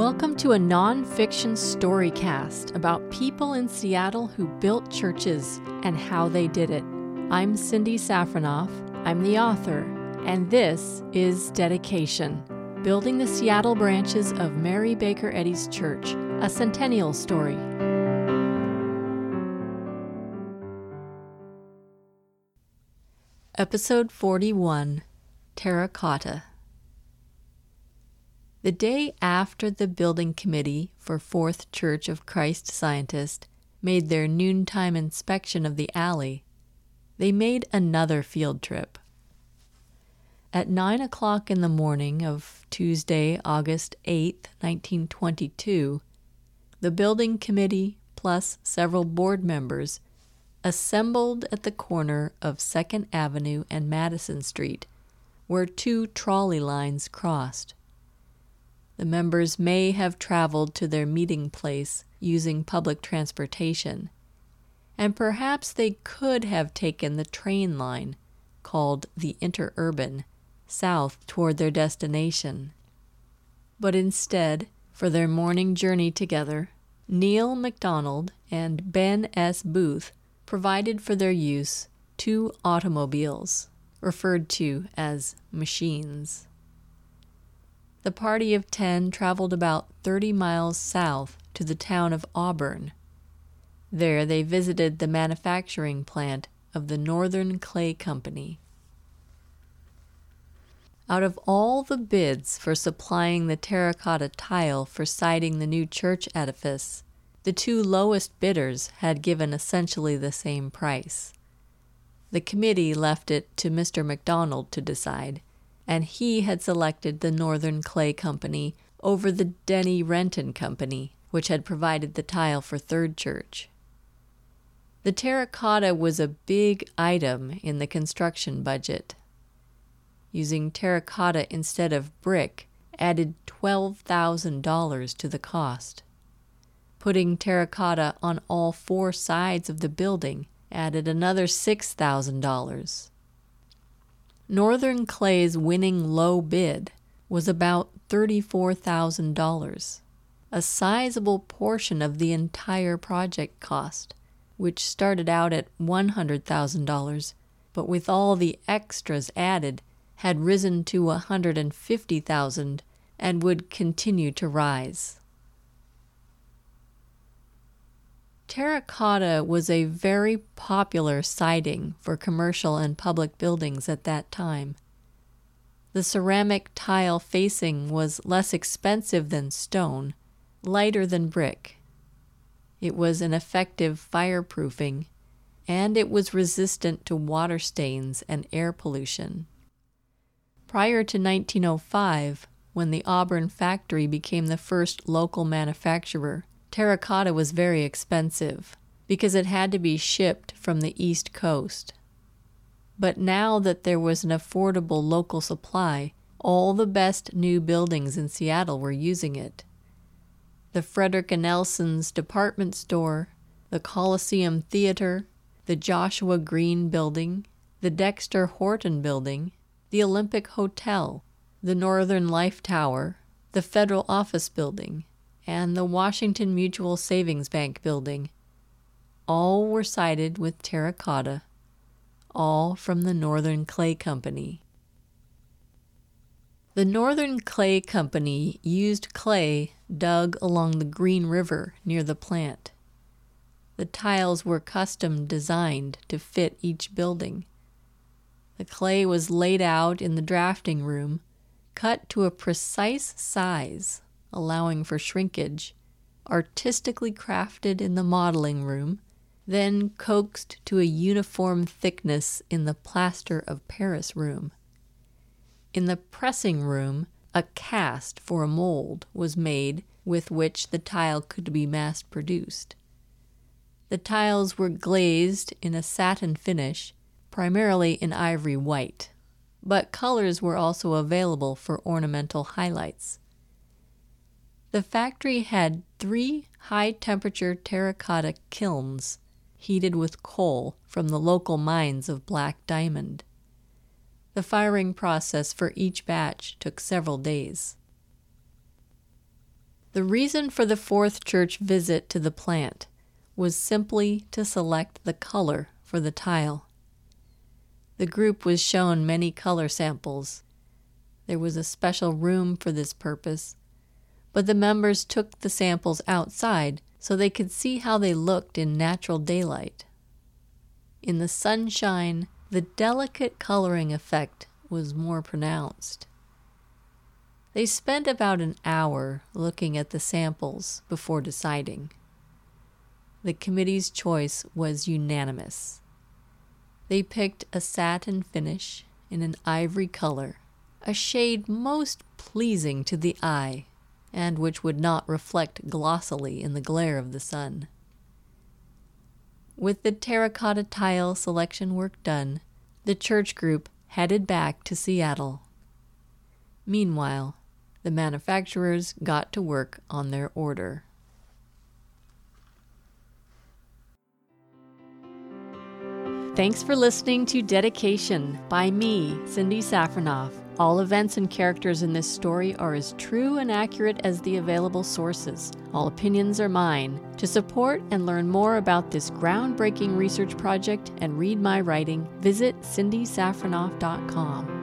Welcome to a nonfiction storycast about people in Seattle who built churches and how they did it. I'm Cindy Safranoff, I'm the author, and this is Dedication Building the Seattle Branches of Mary Baker Eddy's Church, a centennial story. Episode 41 Terracotta. The day after the building committee for Fourth Church of Christ Scientist made their noontime inspection of the alley, they made another field trip. At nine o'clock in the morning of Tuesday, August 8, 1922, the building committee plus several board members assembled at the corner of 2nd Avenue and Madison Street, where two trolley lines crossed. The members may have traveled to their meeting place using public transportation, and perhaps they could have taken the train line, called the Interurban, south toward their destination. But instead, for their morning journey together, Neil MacDonald and Ben S. Booth provided for their use two automobiles, referred to as machines. The party of ten traveled about 30 miles south to the town of Auburn. There they visited the manufacturing plant of the Northern Clay Company. Out of all the bids for supplying the terracotta tile for siding the new church edifice, the two lowest bidders had given essentially the same price. The committee left it to Mr. MacDonald to decide, and he had selected the Northern Clay Company over the Denny Renton Company, which had provided the tile for Third Church. The terracotta was a big item in the construction budget. Using terracotta instead of brick added $12,000 to the cost. Putting terracotta on all four sides of the building added another $6,000. Northern Clay's winning low bid was about $34,000, a sizable portion of the entire project cost, which started out at $100,000, but with all the extras added had risen to 150,000 and would continue to rise. Terracotta was a very popular siding for commercial and public buildings at that time. The ceramic tile facing was less expensive than stone, lighter than brick. It was an effective fireproofing, and it was resistant to water stains and air pollution. Prior to 1905, when the Auburn factory became the first local manufacturer, terracotta was very expensive because it had to be shipped from the East Coast. But now that there was an affordable local supply, all the best new buildings in Seattle were using it. The Frederick and Nelson's department store, the Coliseum Theater, the Joshua Green Building, the Dexter Horton Building, the Olympic Hotel, the Northern Life Tower, the Federal Office Building, and the Washington Mutual Savings Bank building. All were sided with terracotta, all from the Northern Clay Company. The Northern Clay Company used clay dug along the Green River near the plant. The tiles were custom designed to fit each building. The clay was laid out in the drafting room, cut to a precise size allowing for shrinkage, artistically crafted in the modeling room, then coaxed to a uniform thickness in the plaster of Paris room. In the pressing room, a cast for a mold was made with which the tile could be mass produced. The tiles were glazed in a satin finish, primarily in ivory white, but colors were also available for ornamental highlights. The factory had three high temperature terracotta kilns heated with coal from the local mines of black diamond. The firing process for each batch took several days. The reason for the fourth church visit to the plant was simply to select the color for the tile. The group was shown many color samples. There was a special room for this purpose, but the members took the samples outside so they could see how they looked in natural daylight. In the sunshine, the delicate coloring effect was more pronounced. They spent about an hour looking at the samples before deciding. The committee's choice was unanimous. They picked a satin finish in an ivory color, a shade most pleasing to the eye and which would not reflect glossily in the glare of the sun. With the terracotta tile selection work done, the church group headed back to Seattle. Meanwhile, the manufacturers got to work on their order. Thanks for listening to Dedication by me, Cindy Safranoff. All events and characters in this story are as true and accurate as the available sources. All opinions are mine. To support and learn more about this groundbreaking research project and read my writing, visit cindysafranoff.com.